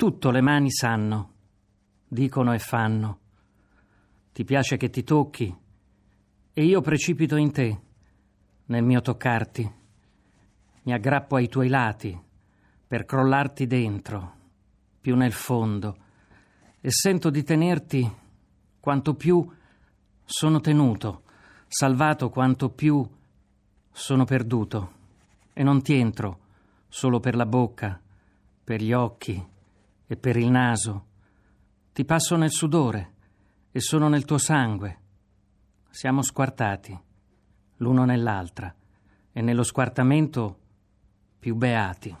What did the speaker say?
Tutto le mani sanno, dicono e fanno. Ti piace che ti tocchi e io precipito in te, nel mio toccarti. Mi aggrappo ai tuoi lati per crollarti dentro, più nel fondo, e sento di tenerti quanto più sono tenuto, salvato quanto più sono perduto, e non ti entro solo per la bocca, per gli occhi e per il naso. Ti passo nel sudore e sono nel tuo sangue. Siamo squartati, l'uno nell'altra, e nello squartamento più beati.